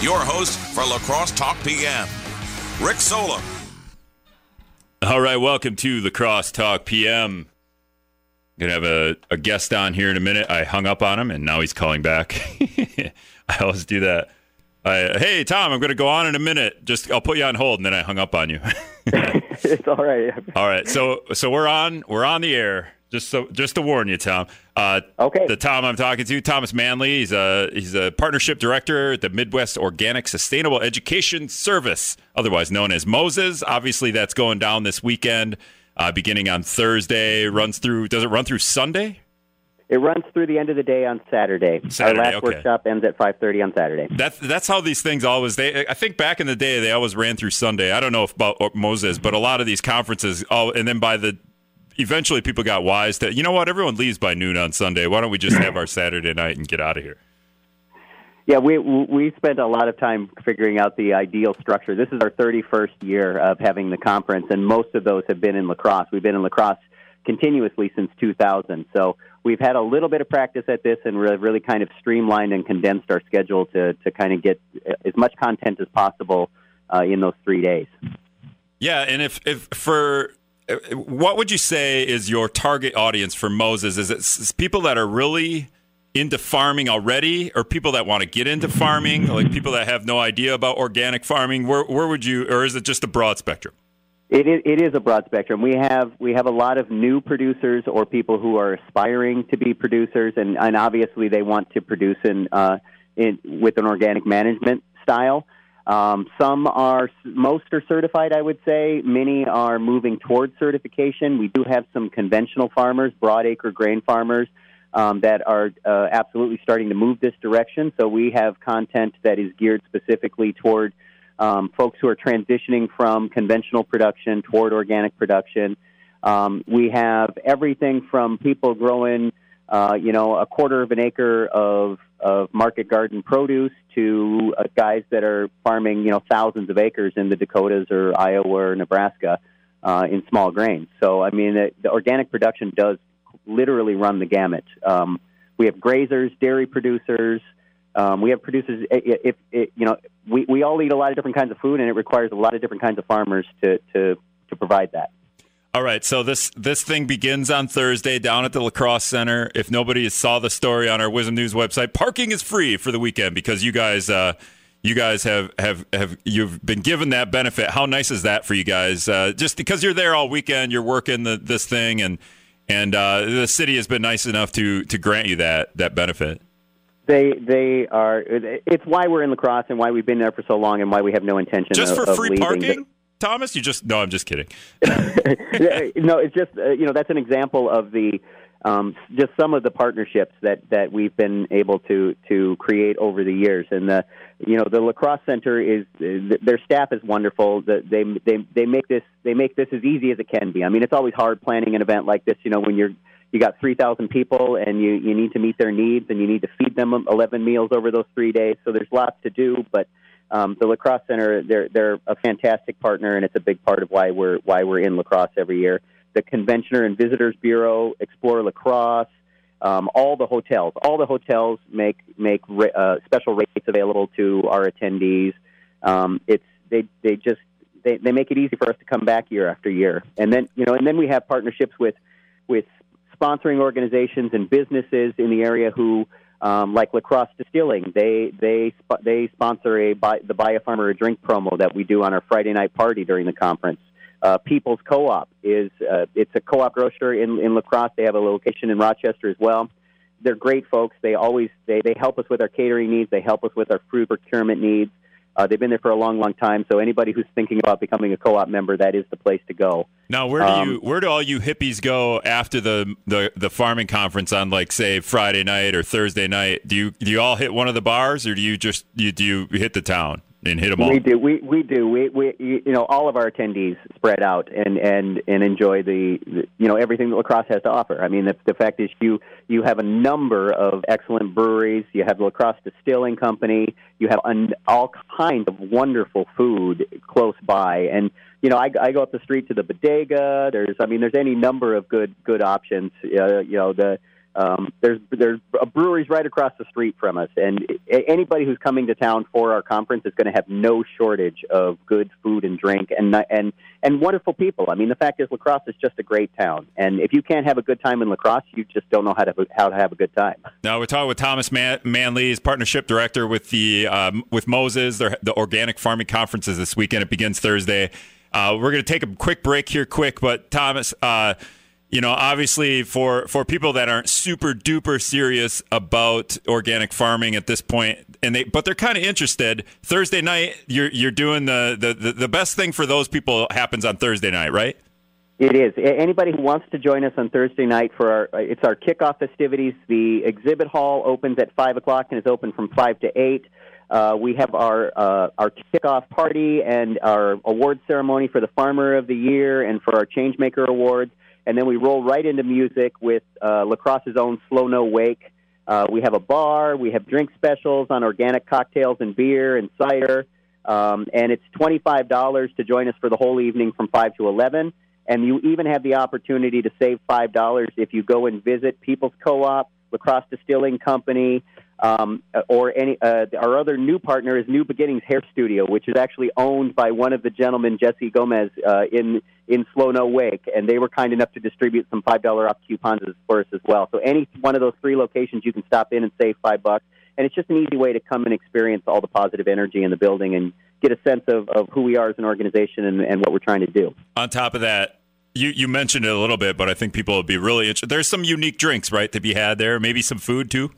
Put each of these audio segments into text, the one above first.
your host for La Crosse Talk PM, Rick Solem. All right, welcome to La Crosse Talk PM. Gonna have a, a guest on here in a minute. I hung up on him, and now he's calling back. I always do that. I, hey Tom, I'm gonna go on in a minute. Just I'll put you on hold, and then I hung up on you. it's all right. all right, so so we're on we're on the air. Just so just to warn you, Tom. Uh, okay. The Tom I'm talking to, Thomas Manley. He's a he's a partnership director at the Midwest Organic Sustainable Education Service, otherwise known as Moses. Obviously, that's going down this weekend, uh, beginning on Thursday. Runs through. Does it run through Sunday? It runs through the end of the day on Saturday. Saturday Our last okay. workshop ends at 5:30 on Saturday. That's that's how these things always. They I think back in the day they always ran through Sunday. I don't know if about Moses, but a lot of these conferences. Oh, and then by the eventually people got wise to you know what everyone leaves by noon on Sunday. Why don't we just have our Saturday night and get out of here? Yeah, we we spent a lot of time figuring out the ideal structure. This is our 31st year of having the conference, and most of those have been in La Crosse. We've been in La Crosse continuously since 2000. So we've had a little bit of practice at this and really, really kind of streamlined and condensed our schedule to, to kind of get as much content as possible uh, in those three days. Yeah, and if, if for what would you say is your target audience for Moses? Is it people that are really into farming already, or people that want to get into farming, like people that have no idea about organic farming? Where, where would you, or is it just a broad spectrum? It is, it is a broad spectrum. We have we have a lot of new producers or people who are aspiring to be producers, and, and obviously they want to produce in, uh, in with an organic management style. Um, some are, most are certified, I would say. Many are moving towards certification. We do have some conventional farmers, broadacre grain farmers, um, that are uh, absolutely starting to move this direction. So we have content that is geared specifically toward um, folks who are transitioning from conventional production toward organic production. Um, we have everything from people growing, uh, you know, a quarter of an acre of of market garden produce to uh, guys that are farming, you know, thousands of acres in the Dakotas or Iowa or Nebraska uh, in small grains. So, I mean, the, the organic production does literally run the gamut. Um, we have grazers, dairy producers. Um, we have producers. If, if, if, you know, we, we all eat a lot of different kinds of food, and it requires a lot of different kinds of farmers to to, to provide that. All right, so this this thing begins on Thursday down at the La Crosse Center. If nobody saw the story on our WIZM News website, parking is free for the weekend because you guys uh, you guys have, have have you've been given that benefit. How nice is that for you guys? Uh, just because you're there all weekend, you're working the, this thing, and and uh, the city has been nice enough to to grant you that that benefit. They they are. It's why we're in La Crosse and why we've been there for so long and why we have no intention just of, for of free leaving. parking. Thomas, you just no, I'm just kidding. no, it's just uh, you know that's an example of the um, just some of the partnerships that that we've been able to to create over the years, and the you know the La Crosse center is their staff is wonderful. They they they make this they make this as easy as it can be. I mean, it's always hard planning an event like this. You know, when you're you got 3,000 people and you, you need to meet their needs and you need to feed them 11 meals over those three days. So there's lots to do, but um, the La Crosse center they're they're a fantastic partner and it's a big part of why we're why we're in La Crosse every year. The Conventioner and Visitors Bureau, Explore La Crosse, um, all the hotels, all the hotels make make uh, special rates available to our attendees. Um, it's they they just they, they make it easy for us to come back year after year, and then you know, and then we have partnerships with with sponsoring organizations and businesses in the area who, um, like La Crosse Distilling, they they they sponsor a buy, the Buy a Farmer a Drink promo that we do on our Friday night party during the conference. Uh, People's Co-op is uh, it's a co-op grocer in, in La Crosse. They have a location in Rochester as well. They're great folks. They always they, they help us with our catering needs. They help us with our food procurement needs. Uh, they've been there for a long, long time. So anybody who's thinking about becoming a co-op member, that is the place to go. Now, where do um, you where do all you hippies go after the, the the farming conference on like say Friday night or Thursday night? Do you do you all hit one of the bars or do you just you do you hit the town? And hit them all. We do. We we do. We we you know all of our attendees spread out and and and enjoy the, the you know everything that La Crosse has to offer. I mean, the the fact is you you have a number of excellent breweries. You have the La Crosse Distilling Company. You have an, all kinds of wonderful food close by, and you know I, I go up the street to the bodega. There's I mean there's any number of good good options. Uh, you know the Um, there's there's breweries right across the street from us, and anybody who's coming to town for our conference is going to have no shortage of good food and drink and and and wonderful people. I mean, the fact is, La Crosse is just a great town, and if you can't have a good time in La Crosse, you just don't know how to how to have a good time. Now we're talking with Thomas Man- Manley, partnership director with the um, with Moses, the organic farming conferences this weekend. It begins Thursday. Uh, we're going to take a quick break here, quick, but Thomas. Uh, you know, obviously for for people that aren't super duper serious about organic farming at this point, and they but they're kind of interested. Thursday night, you're you're doing the, the the best thing for those people happens on Thursday night, right? It is. Anybody who wants to join us on Thursday night for our it's our kickoff festivities. The exhibit hall opens at five o'clock and is open from five to eight. Uh, we have our uh, our kickoff party and our award ceremony for the Farmer of the Year and for our Changemaker Awards and then we roll right into music with uh, La Crosse's own Slow No Wake. Uh, we have a bar. We have drink specials on organic cocktails and beer and cider. Um, and it's $25 to join us for the whole evening from 5 to 11. And you even have the opportunity to save $5 if you go and visit People's Co-op, La Crosse Distilling Company, um, or any. Uh, our other new partner is New Beginnings Hair Studio, which is actually owned by one of the gentlemen, Jesse Gomez, uh, in in Slow No Wake, and they were kind enough to distribute some five dollar off coupons for us as well. So any one of those three locations, you can stop in and save five bucks, and it's just an easy way to come and experience all the positive energy in the building and get a sense of, of who we are as an organization and, and what we're trying to do. On top of that, you, you mentioned it a little bit, but I think people would be really interested. There's some unique drinks, right, to be had there. Maybe some food too.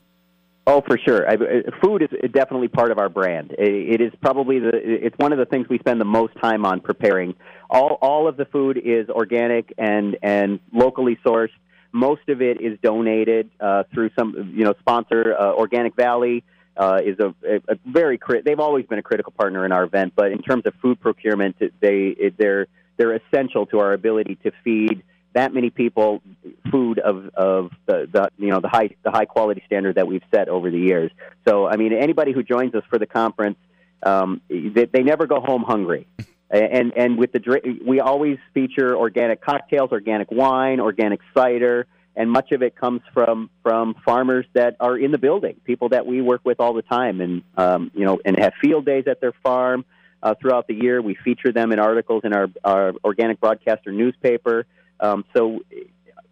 Oh, for sure. I, food is definitely part of our brand. It is probably the. It's one of the things we spend the most time on preparing. All all of the food is organic and and locally sourced. Most of it is donated uh, through some you know sponsor. Uh, Organic Valley uh, is a, a, very. Crit- they've always been a critical partner in our event, but in terms of food procurement, they they're they're essential to our ability to feed that many people food of of the, the you know the high the high quality standard that we've set over the years. So I mean anybody who joins us for the conference, um, they, they never go home hungry. And and with the we always feature organic cocktails, organic wine, organic cider, and much of it comes from from farmers that are in the building, people that we work with all the time, and um, you know, and have field days at their farm uh, throughout the year. We feature them in articles in our our organic broadcaster newspaper. Um, so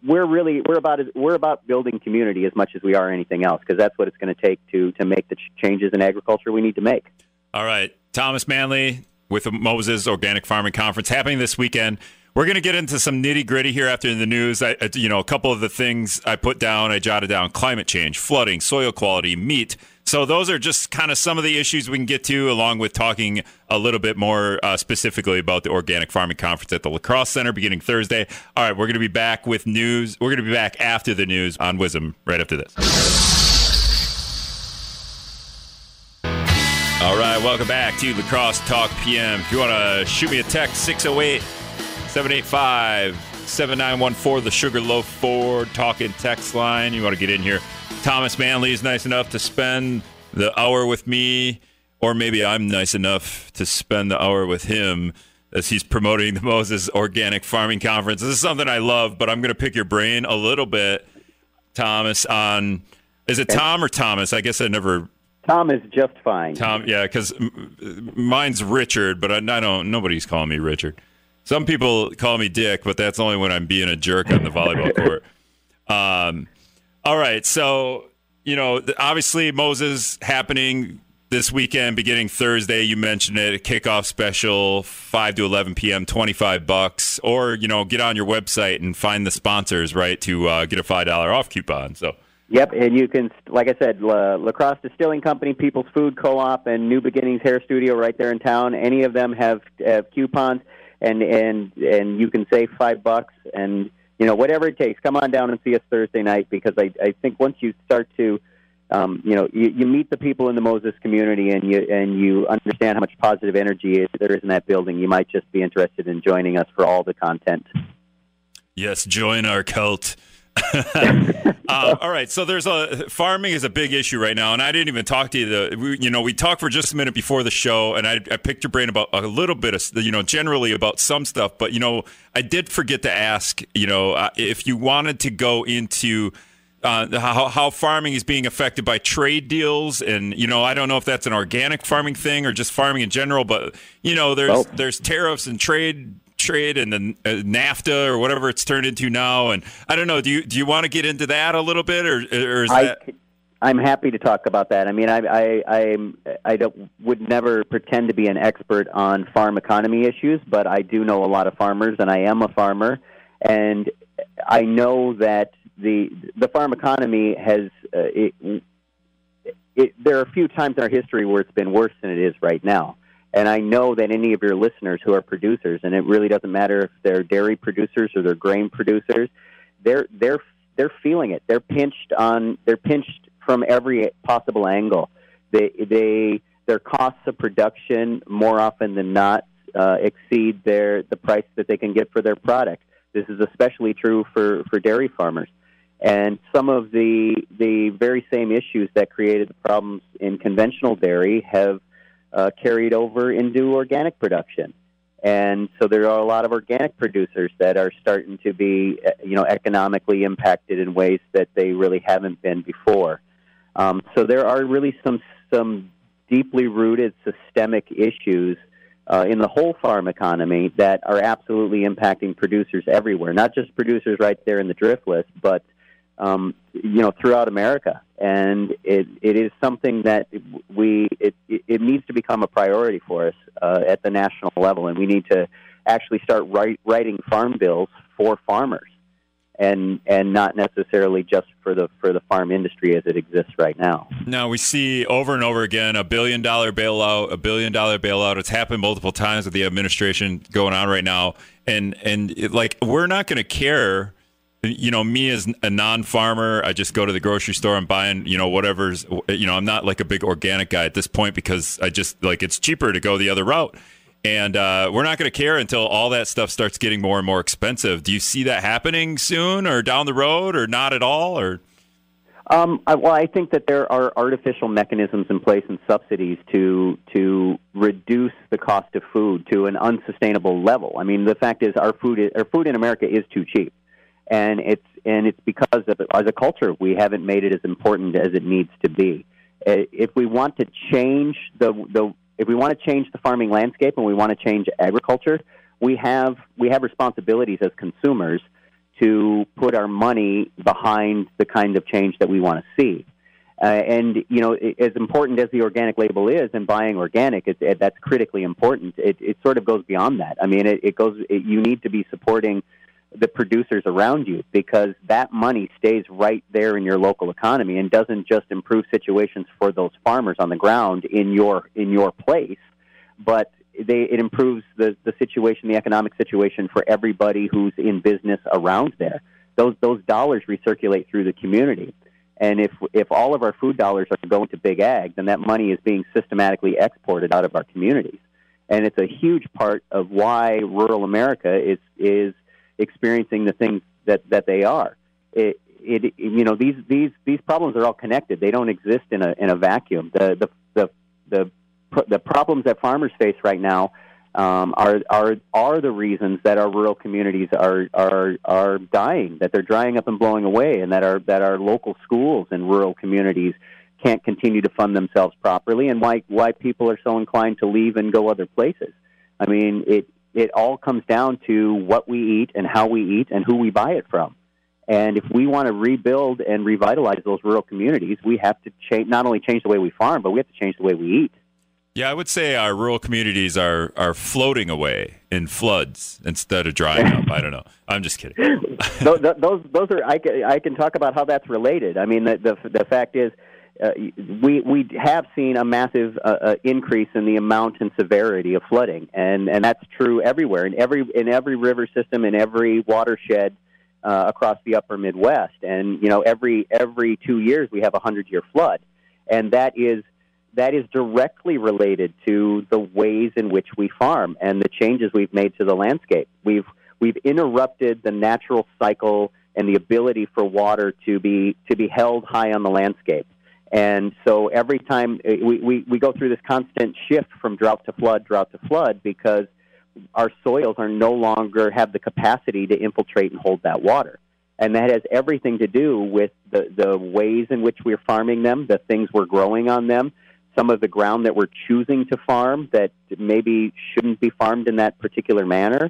we're really we're about we're about building community as much as we are anything else because that's what it's going to take to to make the changes in agriculture we need to make. All right, Thomas Manley with the Moses Organic Farming Conference happening this weekend. We're going to get into some nitty gritty here after the news. I, you know, a couple of the things I put down, I jotted down: climate change, flooding, soil quality, meat so those are just kind of some of the issues we can get to, along with talking a little bit more uh, specifically about the Organic Farming Conference at the La Crosse Center beginning Thursday. All right, we're going to be back with news. We're going to be back after the news on WIZM right after this. All right, welcome back to La Crosse Talk PM. If you want to shoot me a text, 608 785 7914, the Sugarloaf Ford talking text line. You want to get in here Thomas Manley is nice enough to spend the hour with me, or maybe I'm nice enough to spend the hour with him as he's promoting the Moses Organic Farming Conference. This is something I love, but I'm going to pick your brain a little bit, Thomas, on is it Tom or Thomas? I guess I never. Tom is just fine. Tom, yeah, because mine's Richard, but I, I don't. Nobody's calling me Richard. Some people call me Dick, but that's only when I'm being a jerk on the volleyball court. Um, all right. So, you know, obviously Moses happening this weekend, beginning Thursday. You mentioned it, a kickoff special, 5 to 11 p.m., 25 bucks. Or, you know, get on your website and find the sponsors, right, to uh, get a $5 off coupon. So, Yep, and you can, like I said, La, La Crosse Distilling Company, People's Food Co-op, and New Beginnings Hair Studio right there in town. Any of them have, have coupons, and and and you can save five bucks. And you know, whatever it takes, come on down and see us Thursday night because I, I think once you start to, um, you know, you, you meet the people in the Moses community and you and you understand how much positive energy is, there is in that building, you might just be interested in joining us for all the content. Yes, join our cult. uh, all right, so there's a farming is a big issue right now, and I didn't even talk to you. The we, you know we talked for just a minute before the show, and I, I picked your brain about a little bit of you know generally about some stuff, but you know I did forget to ask you know uh, if you wanted to go into uh, how, how farming is being affected by trade deals, and you know, I don't know if that's an organic farming thing or just farming in general, but you know, there's Well- there's tariffs and trade trade and then uh, NAFTA or whatever it's turned into now, and I don't know. Do you do you want to get into that a little bit, or, or is I, that? I'm happy to talk about that. I mean, I, I, I'm, I don't, would never pretend to be an expert on farm economy issues, but I do know a lot of farmers, and I am a farmer, and I know that the the farm economy has uh, it, it, there are a few times in our history where it's been worse than it is right now. And I know that any of your listeners who are producers, and it really doesn't matter if they're dairy producers or they're grain producers, they're they're they're feeling it. They're pinched on. They're pinched from every possible angle. They they their costs of production more often than not uh, exceed their the price that they can get for their product. This is especially true for for dairy farmers. And some of the the very same issues that created the problems in conventional dairy have uh, carried over into organic production. And so there are a lot of organic producers that are starting to be, uh, you know, economically impacted in ways that they really haven't been before. Um, so there are really some some deeply rooted systemic issues uh, in the whole farm economy that are absolutely impacting producers everywhere, not just producers right there in the driftless, but um, you know throughout America. And it, it is something that we it, it needs to become a priority for us uh, at the national level, and we need to actually start write, writing farm bills for farmers and and not necessarily just for the for the farm industry as it exists right now. Now we see over and over again a billion dollar bailout, a billion dollar bailout. It's happened multiple times with the administration going on right now, and and it, like we're not going to care. You know, me as a non-farmer, I just go to the grocery store and buying, you know, whatever's, you know, I'm not like a big organic guy at this point because I just like it's cheaper to go the other route. And uh, we're not going to care until all that stuff starts getting more and more expensive. Do you see that happening soon, or down the road, or not at all, or? Um, I, well, I think that there are artificial mechanisms in place and subsidies to to reduce the cost of food to an unsustainable level. I mean, the fact is, our food is, our food in America is too cheap, and it's and it's because of as a culture we haven't made it as important as it needs to be. Uh, If we want to change the the if we want to change the farming landscape and we want to change agriculture, we have we have responsibilities as consumers to put our money behind the kind of change that we want to see. Uh, and you know, as important as the organic label is, and buying organic, it, it, that's critically important. It, it sort of goes beyond that. I mean, it, it goes. You need to be supporting the producers around you because that money stays right there in your local economy and doesn't just improve situations for those farmers on the ground in your in your place, but they, it improves the, the situation, the economic situation for everybody who's in business around there. Those those dollars recirculate through the community, and if if all of our food dollars are going to big ag, then that money is being systematically exported out of our communities, and it's a huge part of why rural America is is experiencing the things that that they are. It, it you know these these these problems are all connected. They don't exist in a in a vacuum. The the the the the problems that farmers face right now um, are are are the reasons that our rural communities are are are dying, that they're drying up and blowing away, and that our that our local schools and rural communities can't continue to fund themselves properly, and why why people are so inclined to leave and go other places. I mean, it it all comes down to what we eat and how we eat and who we buy it from. And if we want to rebuild and revitalize those rural communities, we have to change not only change the way we farm, but we have to change the way we eat. Yeah, I would say our rural communities are are floating away in floods instead of drying up. I don't know. I'm just kidding. those, those those are I can, I can talk about how that's related. I mean, the the, the fact is, uh, we we have seen a massive uh, uh, increase in the amount and severity of flooding, and and that's true everywhere in every in every river system in every watershed uh, across the Upper Midwest. And you know, every every two years we have a hundred year flood, and that is that is directly related to the ways in which we farm and the changes we've made to the landscape. We've we've interrupted the natural cycle and the ability for water to be to be held high on the landscape. And so every time uh, we, we, we go through this constant shift from drought to flood, drought to flood, because our soils are no longer have the capacity to infiltrate and hold that water. and that has everything to do with the the ways in which we're farming them, the things we're growing on them, some of the ground that we're choosing to farm that maybe shouldn't be farmed in that particular manner.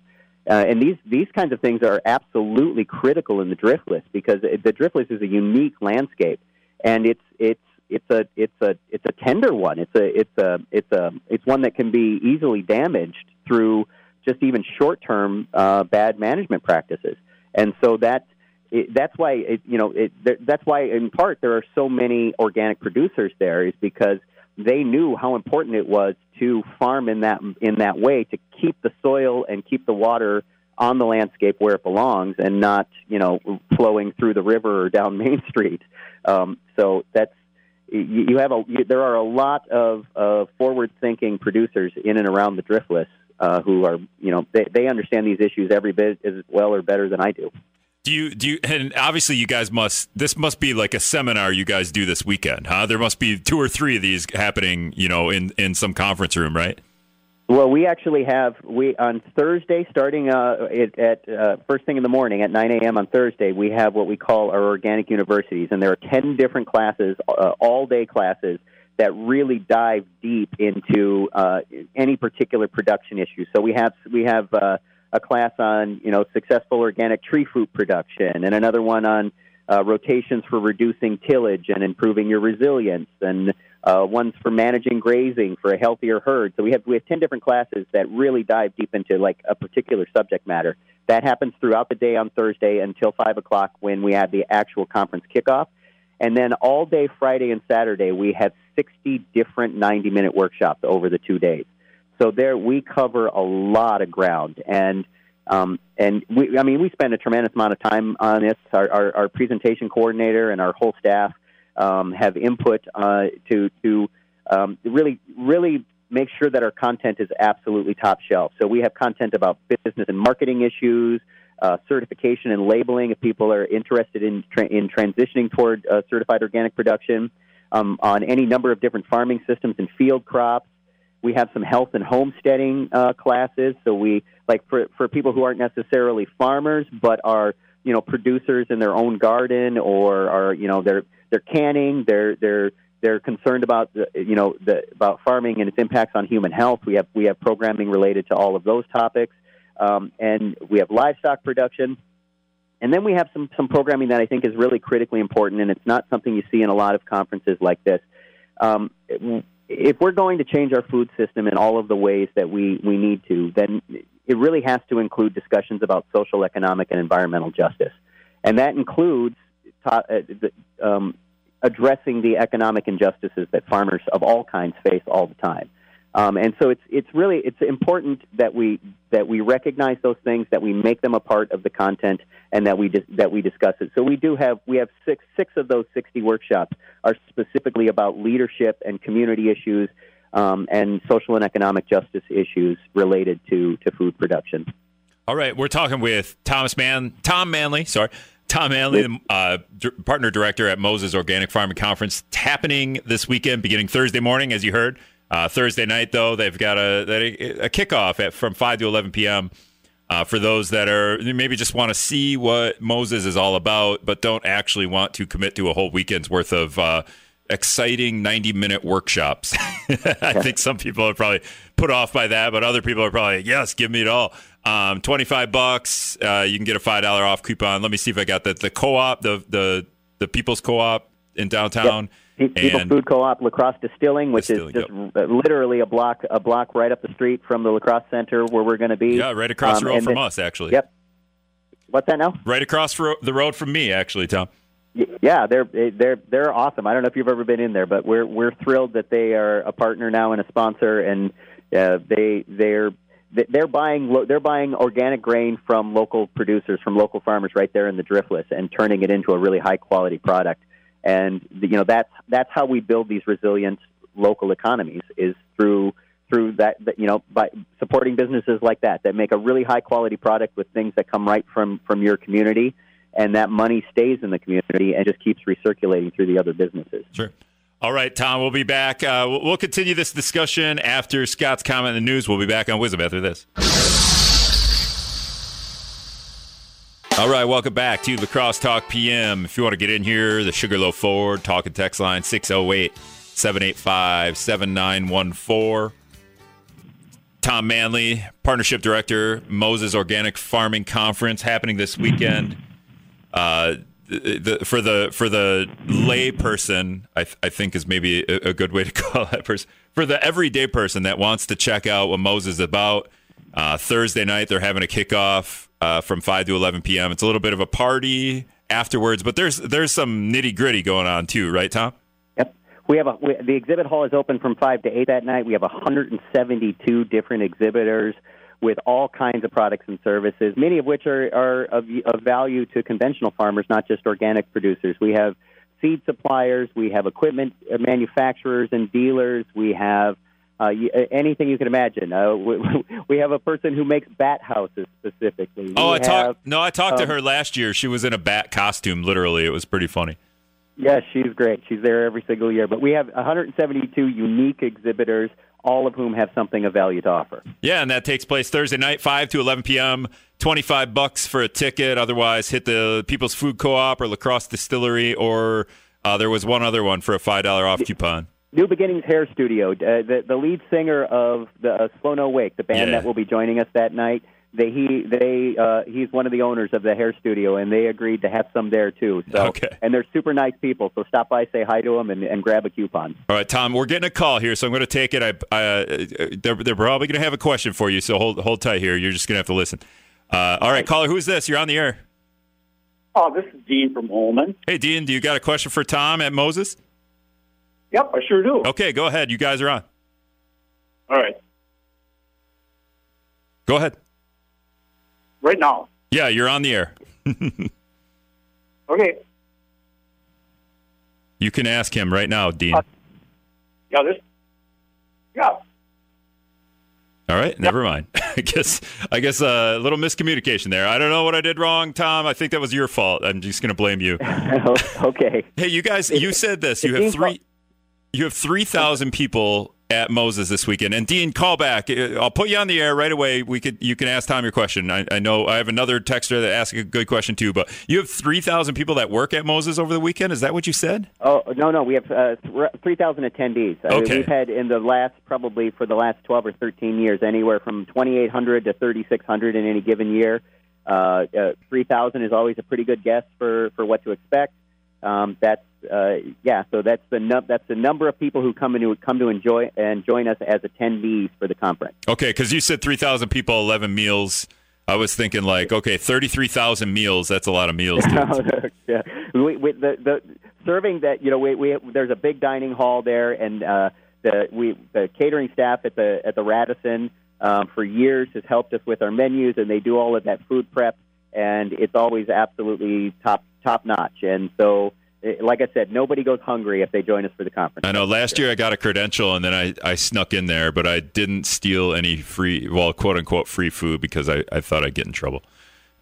Uh, and these these kinds of things are absolutely critical in the driftless because the driftless is a unique landscape, and it's it's it's a it's a it's a tender one. It's a it's a it's a it's one that can be easily damaged through just even short term uh, bad management practices. And so that it, that's why it, you know it, that's why in part there are so many organic producers there is because they knew how important it was to farm in that in that way to keep the soil and keep the water on the landscape where it belongs and not you know flowing through the river or down Main Street. Um, so that's you, have a you, there are a lot of, of forward thinking producers in and around the driftless uh, who are you know they, they understand these issues every bit as well or better than I do. Do you do you and obviously you guys must this must be like a seminar you guys do this weekend, huh? There must be two or three of these happening, you know, in in some conference room, right? Well, we actually have we on Thursday, starting uh, at, at uh, first thing in the morning at 9 a.m. on Thursday. We have what we call our organic universities, and there are 10 different classes, uh, all day classes that really dive deep into uh, any particular production issue. So we have we have uh, a class on you know successful organic tree fruit production, and another one on uh, rotations for reducing tillage and improving your resilience, and uh, ones for managing grazing for a healthier herd. So we have we have ten different classes that really dive deep into like a particular subject matter. That happens throughout the day on Thursday until five o'clock when we have the actual conference kickoff. And then all day Friday and Saturday, we have 60 different 90 minute workshops over the two days. So there we cover a lot of ground, and um, and we, I mean, we spend a tremendous amount of time on this. Our, our, our presentation coordinator and our whole staff um, have input uh, to to um, really really make sure that our content is absolutely top shelf. So we have content about business and marketing issues, uh, certification and labeling if people are interested in tra- in transitioning toward uh, certified organic production, um, on any number of different farming systems and field crops. We have some health and homesteading uh, classes. So we like for for people who aren't necessarily farmers but are you know producers in their own garden or are you know they're they're canning they're they're they're concerned about the, you know the, about farming and its impacts on human health. We have we have programming related to all of those topics, um, and we have livestock production, and then we have some some programming that I think is really critically important, and it's not something you see in a lot of conferences like this. Um, if we're going to change our food system in all of the ways that we, we need to, then it really has to include discussions about social, economic, and environmental justice. And that includes ta- uh, um, addressing the economic injustices that farmers of all kinds face all the time. Um, and so it's it's really it's important that we that we recognize those things, that we make them a part of the content, and that we dis- that we discuss it. So we do have we have six six of those sixty workshops are specifically about leadership and community issues um, and social and economic justice issues related to to food production. All right, we're talking with Thomas Mann, Tom Manley, sorry, Tom Allen, uh, d- partner director at Moses Organic Farming Conference, happening this weekend, beginning Thursday morning, as you heard. Uh, Thursday night, though, they've got a, a kickoff at from 5 to 11 p.m. Uh, for those that are maybe just want to see what Moses is all about, but don't actually want to commit to a whole weekend's worth of uh, exciting 90 minute workshops. I think some people are probably put off by that, but other people are probably, yes, give me it all. Um, 25 bucks. Uh, you can get a $5 off coupon. Let me see if I got that. The co op, the, the, the People's Co op in downtown. Yep. People Food Co-op, La Crosse Distilling, which Distilling, is just yep. literally a block a block right up the street from the La Crosse Center where we're going to be. Yeah, right across um, the road from then, us, actually. Yep. What's that now? Right across the road from me, actually, Tom. Yeah, they're they're they're awesome. I don't know if you've ever been in there, but we're we're thrilled that they are a partner now and a sponsor, and uh, they they're they're buying they're buying organic grain from local producers, from local farmers, right there in the driftless, and turning it into a really high quality product. And you know that's that's how we build these resilient local economies is through through that, you know by supporting businesses like that that make a really high quality product with things that come right from from your community and that money stays in the community and just keeps recirculating through the other businesses. Sure. All right, Tom, we'll be back. Uh, we'll continue this discussion after Scott's comment in the news. We'll be back on WIZM after this. All right, welcome back to La Crosse Talk PM. If you want to get in here, the Sugarloaf Ford talking text line 608 785 7914. Tom Manley, Partnership Director, Moses Organic Farming Conference happening this weekend. Uh, the, for the for the lay person, I, th- I think is maybe a, a, good way to call that person. For the everyday person that wants to check out what Moses is about, uh, Thursday night they're having a kickoff uh, from five to eleven p.m. It's a little bit of a party afterwards, but there's there's some nitty gritty going on too, right, Tom? Yep. We have a we, the exhibit hall is open from five to eight that night. We have 172 different exhibitors with all kinds of products and services, many of which are, are of, of value to conventional farmers, not just organic producers. We have seed suppliers, we have equipment manufacturers and dealers, we have uh, anything you can imagine. Uh, we, we, have a person who makes bat houses specifically. Oh, I talked. No, I talked um, to her last year. She was in a bat costume. Literally, it was pretty funny. Yes, she's great. She's there every single year. But we have 172 unique exhibitors all of whom have something of value to offer. Yeah, and that takes place Thursday night, 5 to 11 p.m. 25 bucks for a ticket. Otherwise, hit the People's Food Co-op or La Crosse Distillery, or uh, there was one other one for a $5 off coupon. New Beginnings Hair Studio. Uh, the, the lead singer of the uh, Slow No Wake, the band yeah. that will be joining us that night, they he they uh, he's one of the owners of the hair studio, and they agreed to have some there too. So, okay. and they're super nice people. So stop by, say hi to them, and, and grab a coupon. All right, Tom, we're getting a call here, so I'm going to take it. I, I uh, they're, they're probably going to have a question for you, so hold hold tight here. You're just going to have to listen. Uh, all right, caller, who's this? You're on the air. Oh, this is Dean from Holmen. Hey, Dean, do you got a question for Tom at Moses? Yep, I sure do. Okay, go ahead. You guys are on. All right. Go ahead right now. Yeah, you're on the air. okay. You can ask him right now, Dean. Uh, yeah, this. Yeah. All right, never mind. I guess I guess uh, a little miscommunication there. I don't know what I did wrong, Tom. I think that was your fault. I'm just going to blame you. okay. Hey, you guys, you said this. You have three. You have three thousand people at Moses this weekend. And Dean, call back. Uh, I'll put you on the air right away. We could you can ask Tom your question. I, I know I have another texter that asked a good question too. But you have three thousand people that work at Moses over the weekend. Is that what you said? Oh no, no. We have uh, three thousand attendees. Okay. I mean, we've had in the last probably for the last twelve or thirteen years anywhere from twenty eight hundred to thirty six hundred in any given year. Uh, uh, three thousand is always a pretty good guess for for what to expect. Um, that's uh, yeah, so that's the num- that's the number of people who come into come to enjoy and join us as attendees for the conference. Okay, because you said three thousand people, eleven meals. I was thinking like, okay, thirty-three thousand meals. That's a lot of meals. yeah, we, we, the the serving that you know we, we there's a big dining hall there, and uh, the we the catering staff at the at the Radisson um, for years has helped us with our menus, and they do all of that food prep, and it's always absolutely top top notch. And so Eh, like I said, nobody goes hungry if they join us for the conference. I know. Last year I got a credential and then I, I snuck in there, but I didn't steal any free, well, quote unquote, free food because I, I thought I'd get in trouble.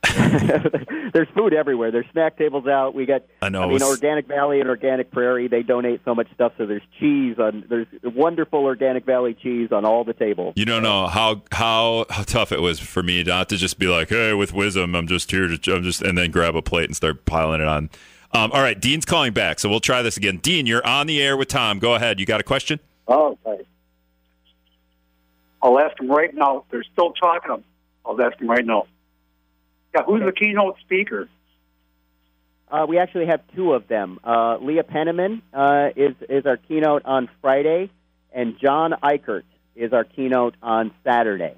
There's food everywhere. There's snack tables out. We got. I know. I mean, Organic Valley and Organic Prairie. They donate so much stuff. So there's cheese on. There's wonderful Organic Valley cheese on all the tables. You don't know how how how tough it was for me not to just be like, hey, with WIZM, I'm just here to, I'm just, and then grab a plate and start piling it on um, all right, Dean's calling back, so we'll try this again. Dean, you're on the air with Tom. Go ahead. You got a question? Oh, okay. I'll ask him right now. They're still talking. I'll ask him right now. Yeah, who's the keynote speaker? Uh, we actually have two of them. Uh, Leah Penniman uh, is is our keynote on Friday, and John Ikerd is our keynote on Saturday.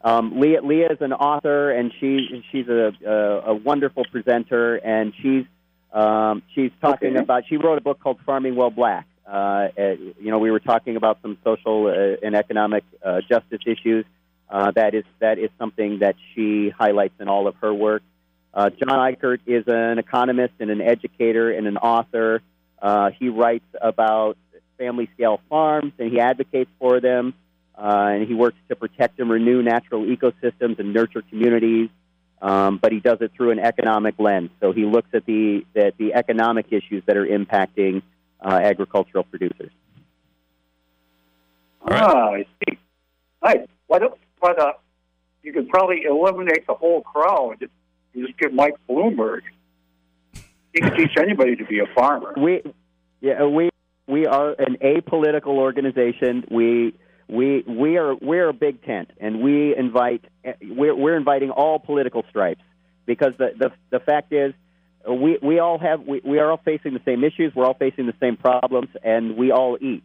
Um, Leah, Leah is an author, and she she's a, a, a wonderful presenter, and she's um, she's talking okay. about. She wrote a book called Farming While Black. Uh, uh, you know, we were talking about some social uh, and economic uh, justice issues. Uh, that is that is something that she highlights in all of her work. Uh, John Ikerd is an economist and an educator and an author. Uh, he writes about family scale farms and he advocates for them. Uh, and he works to protect and renew natural ecosystems and nurture communities um, but he does it through an economic lens. So he looks at the at the economic issues that are impacting uh, agricultural producers. Right. Ah, I see. Right. What? But uh, you could probably eliminate the whole crowd You just get Mike Bloomberg. He can teach anybody to be a farmer. We, yeah, we we are an apolitical organization. We we we are we're a big tent, and we invite we're, we're inviting all political stripes because the the, the fact is we we all have we, we are all facing the same issues. We're all facing the same problems, and we all eat.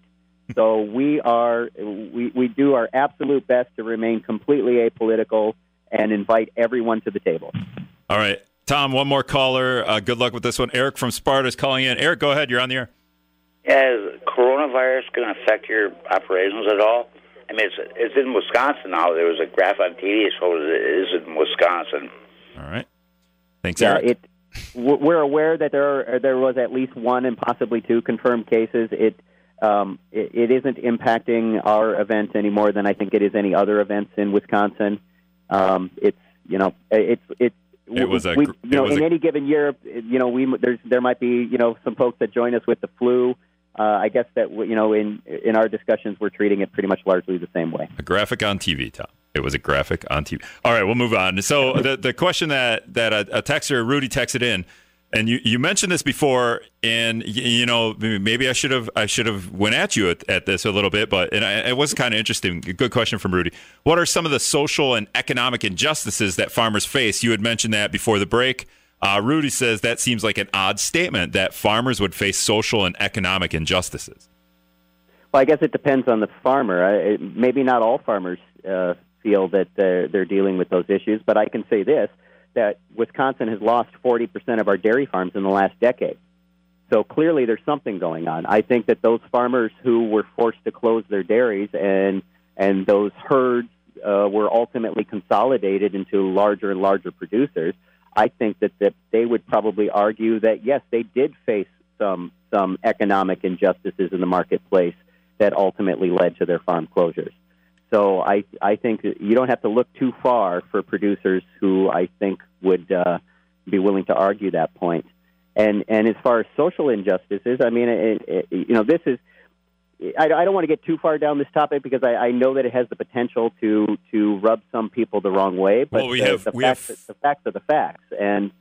So we are we, we do our absolute best to remain completely apolitical and invite everyone to the table. All right, Tom. One more caller. Uh, good luck with this one. Eric from Sparta is calling in. Eric, go ahead. You're on the air. Yeah, is coronavirus going to affect your operations at all? I mean, it's, it's in Wisconsin now. There was a graph on TV show it is in Wisconsin. All right. Thanks, Yeah, Eric. it. We're aware that there are, there was at least one and possibly two confirmed cases. It, um, it it isn't impacting our events any more than I think it is any other events in Wisconsin. Um, it's you know it's it's It was a we, you it know was in a- any given year you know we there's there might be you know some folks that join us with the flu. Uh, I guess that you know in in our discussions we're treating it pretty much largely the same way. a graphic on TV, Tom. It was a graphic on TV. All right, we'll move on. So the the question that that a, a texter Rudy texted in, and you, you mentioned this before, and y- you know maybe I should have I should have went at you at, at this a little bit, but and I, it was kind of interesting. Good question from Rudy. What are some of the social and economic injustices that farmers face? You had mentioned that before the break. Uh, Rudy says that seems like an odd statement that farmers would face social and economic injustices. Well, I guess it depends on the farmer. I, it, maybe not all farmers uh, feel that they're, they're dealing with those issues, but I can say this that Wisconsin has lost 40% of our dairy farms in the last decade. So clearly there's something going on. I think that those farmers who were forced to close their dairies and, and those herds uh, were ultimately consolidated into larger and larger producers, I think that, that they would probably argue that, yes, they did face some, some economic injustices in the marketplace that ultimately led to their farm closures. So I I think you don't have to look too far for producers who I think would uh, be willing to argue that point. And and as far as social injustices, I mean, it, it, you know, this is. I, I don't want to get too far down this topic because I, I know that it has the potential to to rub some people the wrong way. But Well, we the, have- the we facts have- the facts are the facts, and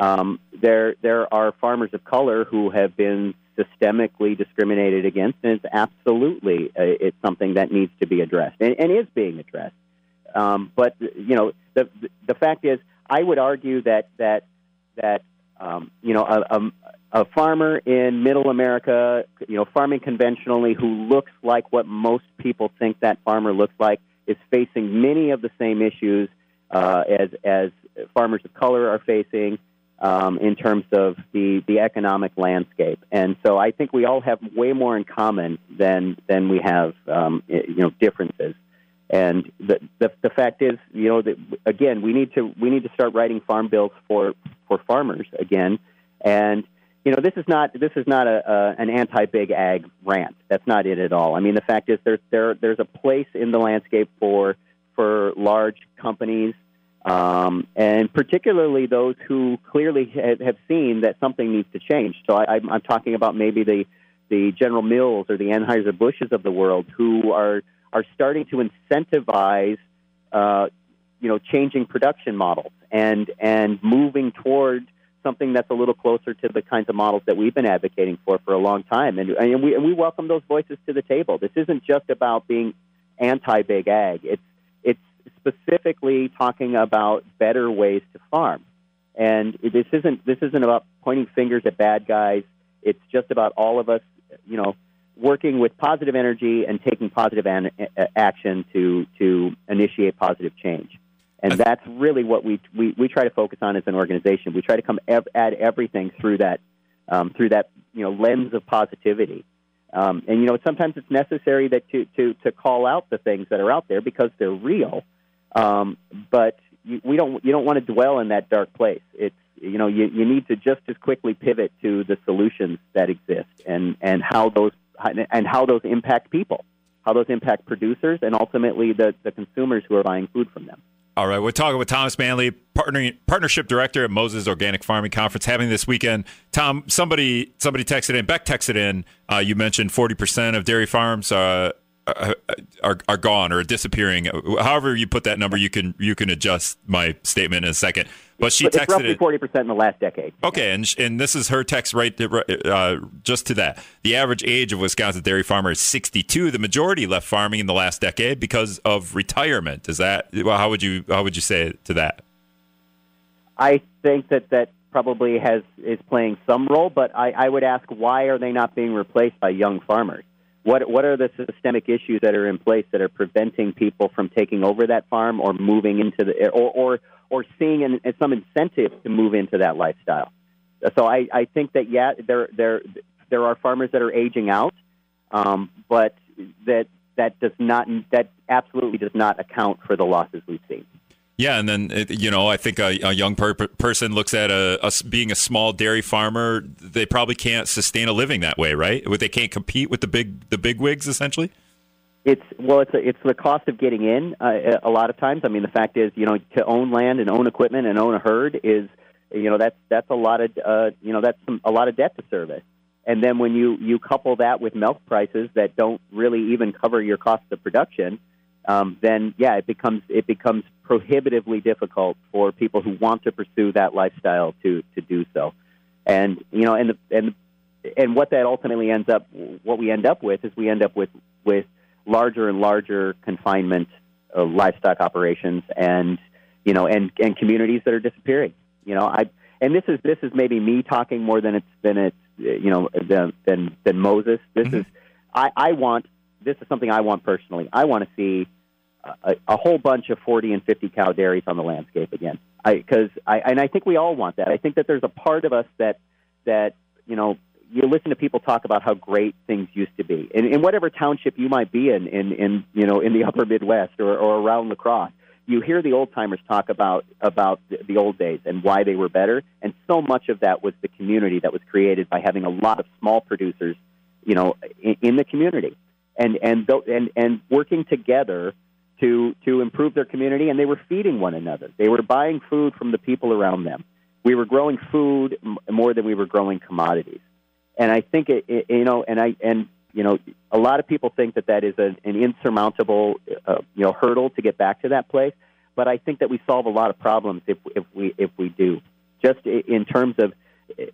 um, there there are farmers of color who have been systemically discriminated against, and it's absolutely uh, it's something that needs to be addressed and, and is being addressed. Um, but you know, the the fact is, I would argue that that that um, you know a, a, a farmer in Middle America, you know, farming conventionally, who looks like what most people think that farmer looks like, is facing many of the same issues uh, as as farmers of color are facing um, in terms of the, the economic landscape. And so I think we all have way more in common than than we have um, you know differences. And the, the the fact is, you know, that again, we need to we need to start writing farm bills for for farmers again. And you know, this is not this is not a, a an anti big ag rant. That's not it at all. I mean, the fact is, there's there there's a place in the landscape for for large companies um, and particularly those who clearly have, have seen that something needs to change. So I, I'm, I'm talking about maybe the the General Mills or the Anheuser Busches of the world who are are starting to incentivize, uh, you know, changing production models and and moving toward something that's a little closer to the kinds of models that we've been advocating for for a long time. And, and we and we welcome those voices to the table. This isn't just about being anti big ag. It's it's specifically talking about better ways to farm. And this isn't this isn't about pointing fingers at bad guys. It's just about all of us, you know, working with positive energy and taking positive an, action to to initiate positive change. And that's really what we, we we try to focus on as an organization. We try to come ev- at everything through that um, through that you know lens of positivity. Um, and you know sometimes it's necessary that to, to to call out the things that are out there because they're real. Um, but you, we don't you don't want to dwell in that dark place. It's you know you, you need to just as quickly pivot to the solutions that exist and and how those and how those impact people, how those impact producers, and ultimately the the consumers who are buying food from them. All right, we're talking with Thomas Manley, partnership director at Moses Organic Farming Conference, having this weekend. Tom, somebody somebody texted in, Beck texted in. Uh, you mentioned forty percent of dairy farms uh, are, are are gone or disappearing. However you put that number, you can you can adjust my statement in a second. But she it's texted roughly forty percent in the last decade. Okay, and and this is her text right to, uh, just to that. The average age of Wisconsin dairy farmer is 62. The majority left farming in the last decade because of retirement. Is that well, how would you how would you say to that? I think that that probably has is playing some role, but I, I would ask why are they not being replaced by young farmers? What what are the systemic issues that are in place that are preventing people from taking over that farm or moving into the or or, or seeing an, some incentive to move into that lifestyle? So I, I think that yeah, there there there are farmers that are aging out, um, but that that does not that absolutely does not account for the losses we've seen. Yeah, and then it- you know, I think a, a young per- person looks at a, a being a small dairy farmer. They probably can't sustain a living that way, right? They can't compete with the big the big wigs, essentially. It's well, it's a, it's the cost of getting in. Uh, a lot of times, I mean, the fact is, you know, to own land and own equipment and own a herd is, you know, that's that's a lot of, uh, you know, that's some, a lot of debt to service. And then when you you couple that with milk prices that don't really even cover your cost of production, um, then yeah, it becomes it becomes prohibitively difficult for people who want to pursue that lifestyle to to do so. And you know, and the, and and what that ultimately ends up, what we end up with is we end up with with larger and larger confinement uh, livestock operations, and you know, and and communities that are disappearing. You know, I and this is this is maybe me talking more than it's than it's you know than than, than Moses. This is I, I want this is something I want personally. I want to see a, a whole bunch of 40 and 50 cow dairies on the landscape again. I Because I, and I think we all want that. I think that there's a part of us that that you know you listen to people talk about how great things used to be in, in whatever township you might be in, in, in you know in the upper Midwest or, or around La Crosse. You hear the old timers talk about about the, old days and why they were better, and so much of that was the community that was created by having a lot of small producers, you know, in, in the community, and and and and working together to to improve their community, and they were feeding one another. They were buying food from the people around them. We were growing food more than we were growing commodities, and I think it, it you know, and I and you know, a lot of people think that that is a, an insurmountable uh, you know hurdle to get back to that place. But I think that we solve a lot of problems if if we if we do, just in terms of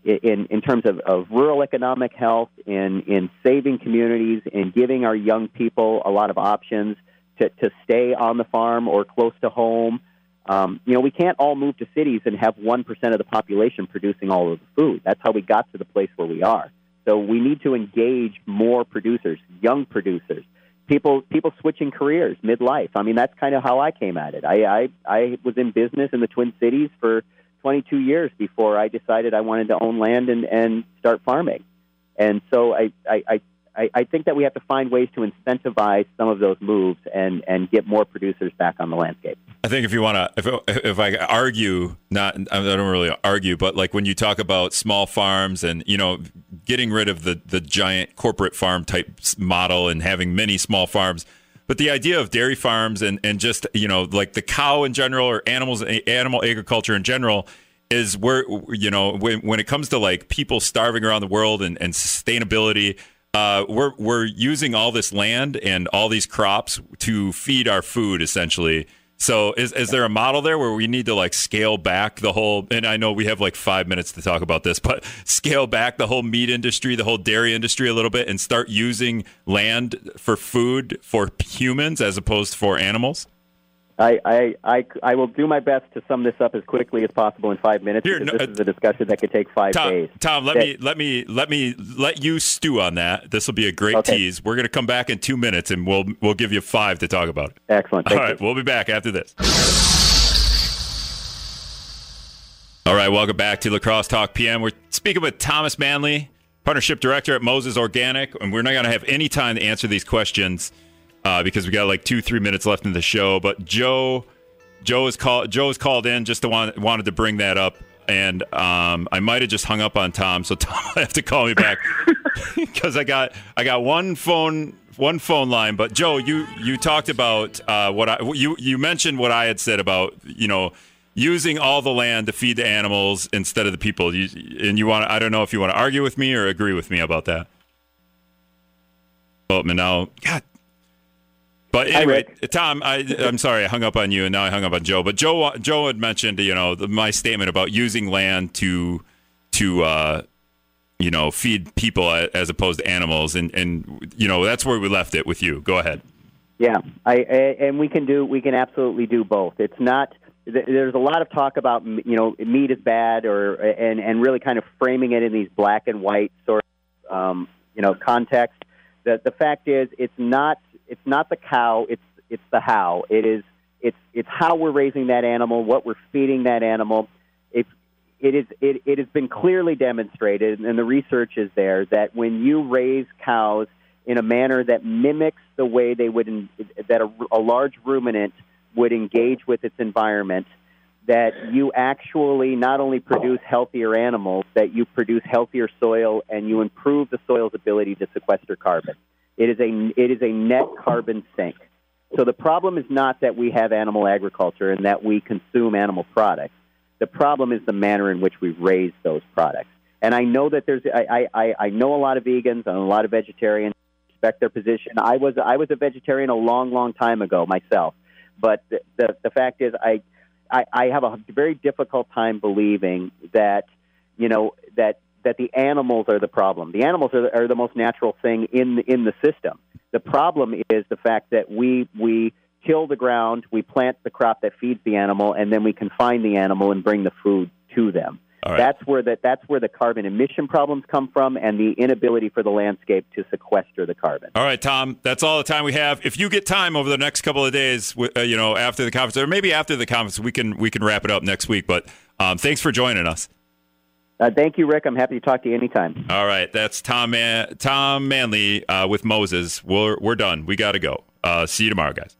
in in terms of, of rural economic health, in in saving communities, in giving our young people a lot of options to, to stay on the farm or close to home. Um, you know, we can't all move to cities and have 1% of the population producing all of the food. That's how we got to the place where we are. So we need to engage more producers, young producers, people people switching careers midlife. I mean, that's kind of how I came at it. I, I, I was in business in the Twin Cities for 22 years before I decided I wanted to own land and, and start farming. And so I, I, I I, I think that we have to find ways to incentivize some of those moves and, and get more producers back on the landscape. I think if you want to, if if I argue, not I don't really argue, but like when you talk about small farms and you know getting rid of the the giant corporate farm type model and having many small farms, but the idea of dairy farms and and just you know like the cow in general or animals animal agriculture in general is where you know when when it comes to like people starving around the world and, and sustainability. Uh, we're we're using all this land and all these crops to feed our food essentially. So is is there a model there where we need to like scale back the whole and I know we have like 5 minutes to talk about this, but scale back the whole meat industry, the whole dairy industry a little bit and start using land for food for humans as opposed for animals? I, I, I, I will do my best to sum this up as quickly as possible in five minutes. Here, no, this is uh, a discussion that could take five Tom, days. Tom, let That- me let me let me let you stew on that. This will be a great Okay. tease. We're going to come back in 2 minutes and we'll we'll give you 5 to talk about. Excellent. All right, you. we'll be back after this. All right, welcome back to La Crosse Talk PM. We're speaking with Thomas Manley, partnership director at Moses Organic, and we're not going to have any time to answer these questions uh, because we got like two, three minutes left in the show. But Joe, Joe is called. Joe is called in just to want, wanted to bring that up, and um, I might have just hung up on Tom, so Tom will have to call me back because I got I got one phone one phone line. But Joe, you you talked about uh, what I you you mentioned what I had said about you know using all the land to feed the animals instead of the people. You, and you want I don't know if you want to argue with me or agree with me about that. Oh, now God, But anyway. Tom, I, I'm sorry I hung up on you, and now I hung up on Joe. But Joe, Joe had mentioned, you know, the, my statement about using land to, to, uh, you know, feed people as opposed to animals, and and you know that's where we left it with you. Go ahead. Yeah, I, I and we can do we can absolutely do both. It's not there's a lot of talk about you know meat is bad or and and really kind of framing it in these black and white sort of um, you know context. The the fact is it's not it's not the cow it's it's the how it is it's it's how we're raising that animal what we're feeding that animal. It's it is it, it has been clearly demonstrated and the research is there that when you raise cows in a manner that mimics the way they would in, that a, a large ruminant would engage with its environment that you actually not only produce healthier animals that you produce healthier soil and you improve the soil's ability to sequester carbon it is a it is a net carbon sink so the problem is not that we have animal agriculture and that we consume animal products the problem is the manner in which we raise those products. And I know that there's, I, I, I know a lot of vegans and a lot of vegetarians respect their position. I was, I was a vegetarian a long, long time ago myself. But the, the, the fact is, I, I, I have a very difficult time believing that, you know, that, that the animals are the problem. The animals are, the- are the most natural thing in, in the system. The problem is the fact that we, we, kill the ground, we plant the crop that feeds the animal, and then we confine the animal and bring the food to them. Right. That's where the, that's where the carbon emission problems come from, and the inability for the landscape to sequester the carbon. All right, Tom, that's all the time we have. If you get time over the next couple of days, uh, you know, after the conference, or maybe after the conference, we can we can wrap it up next week. But um, thanks for joining us. Uh, thank you, Rick. I'm happy to talk to you anytime. All right, that's Tom Man- Tom Manley uh, with Moses. We're we're done. We got to go. Uh, see you tomorrow, guys.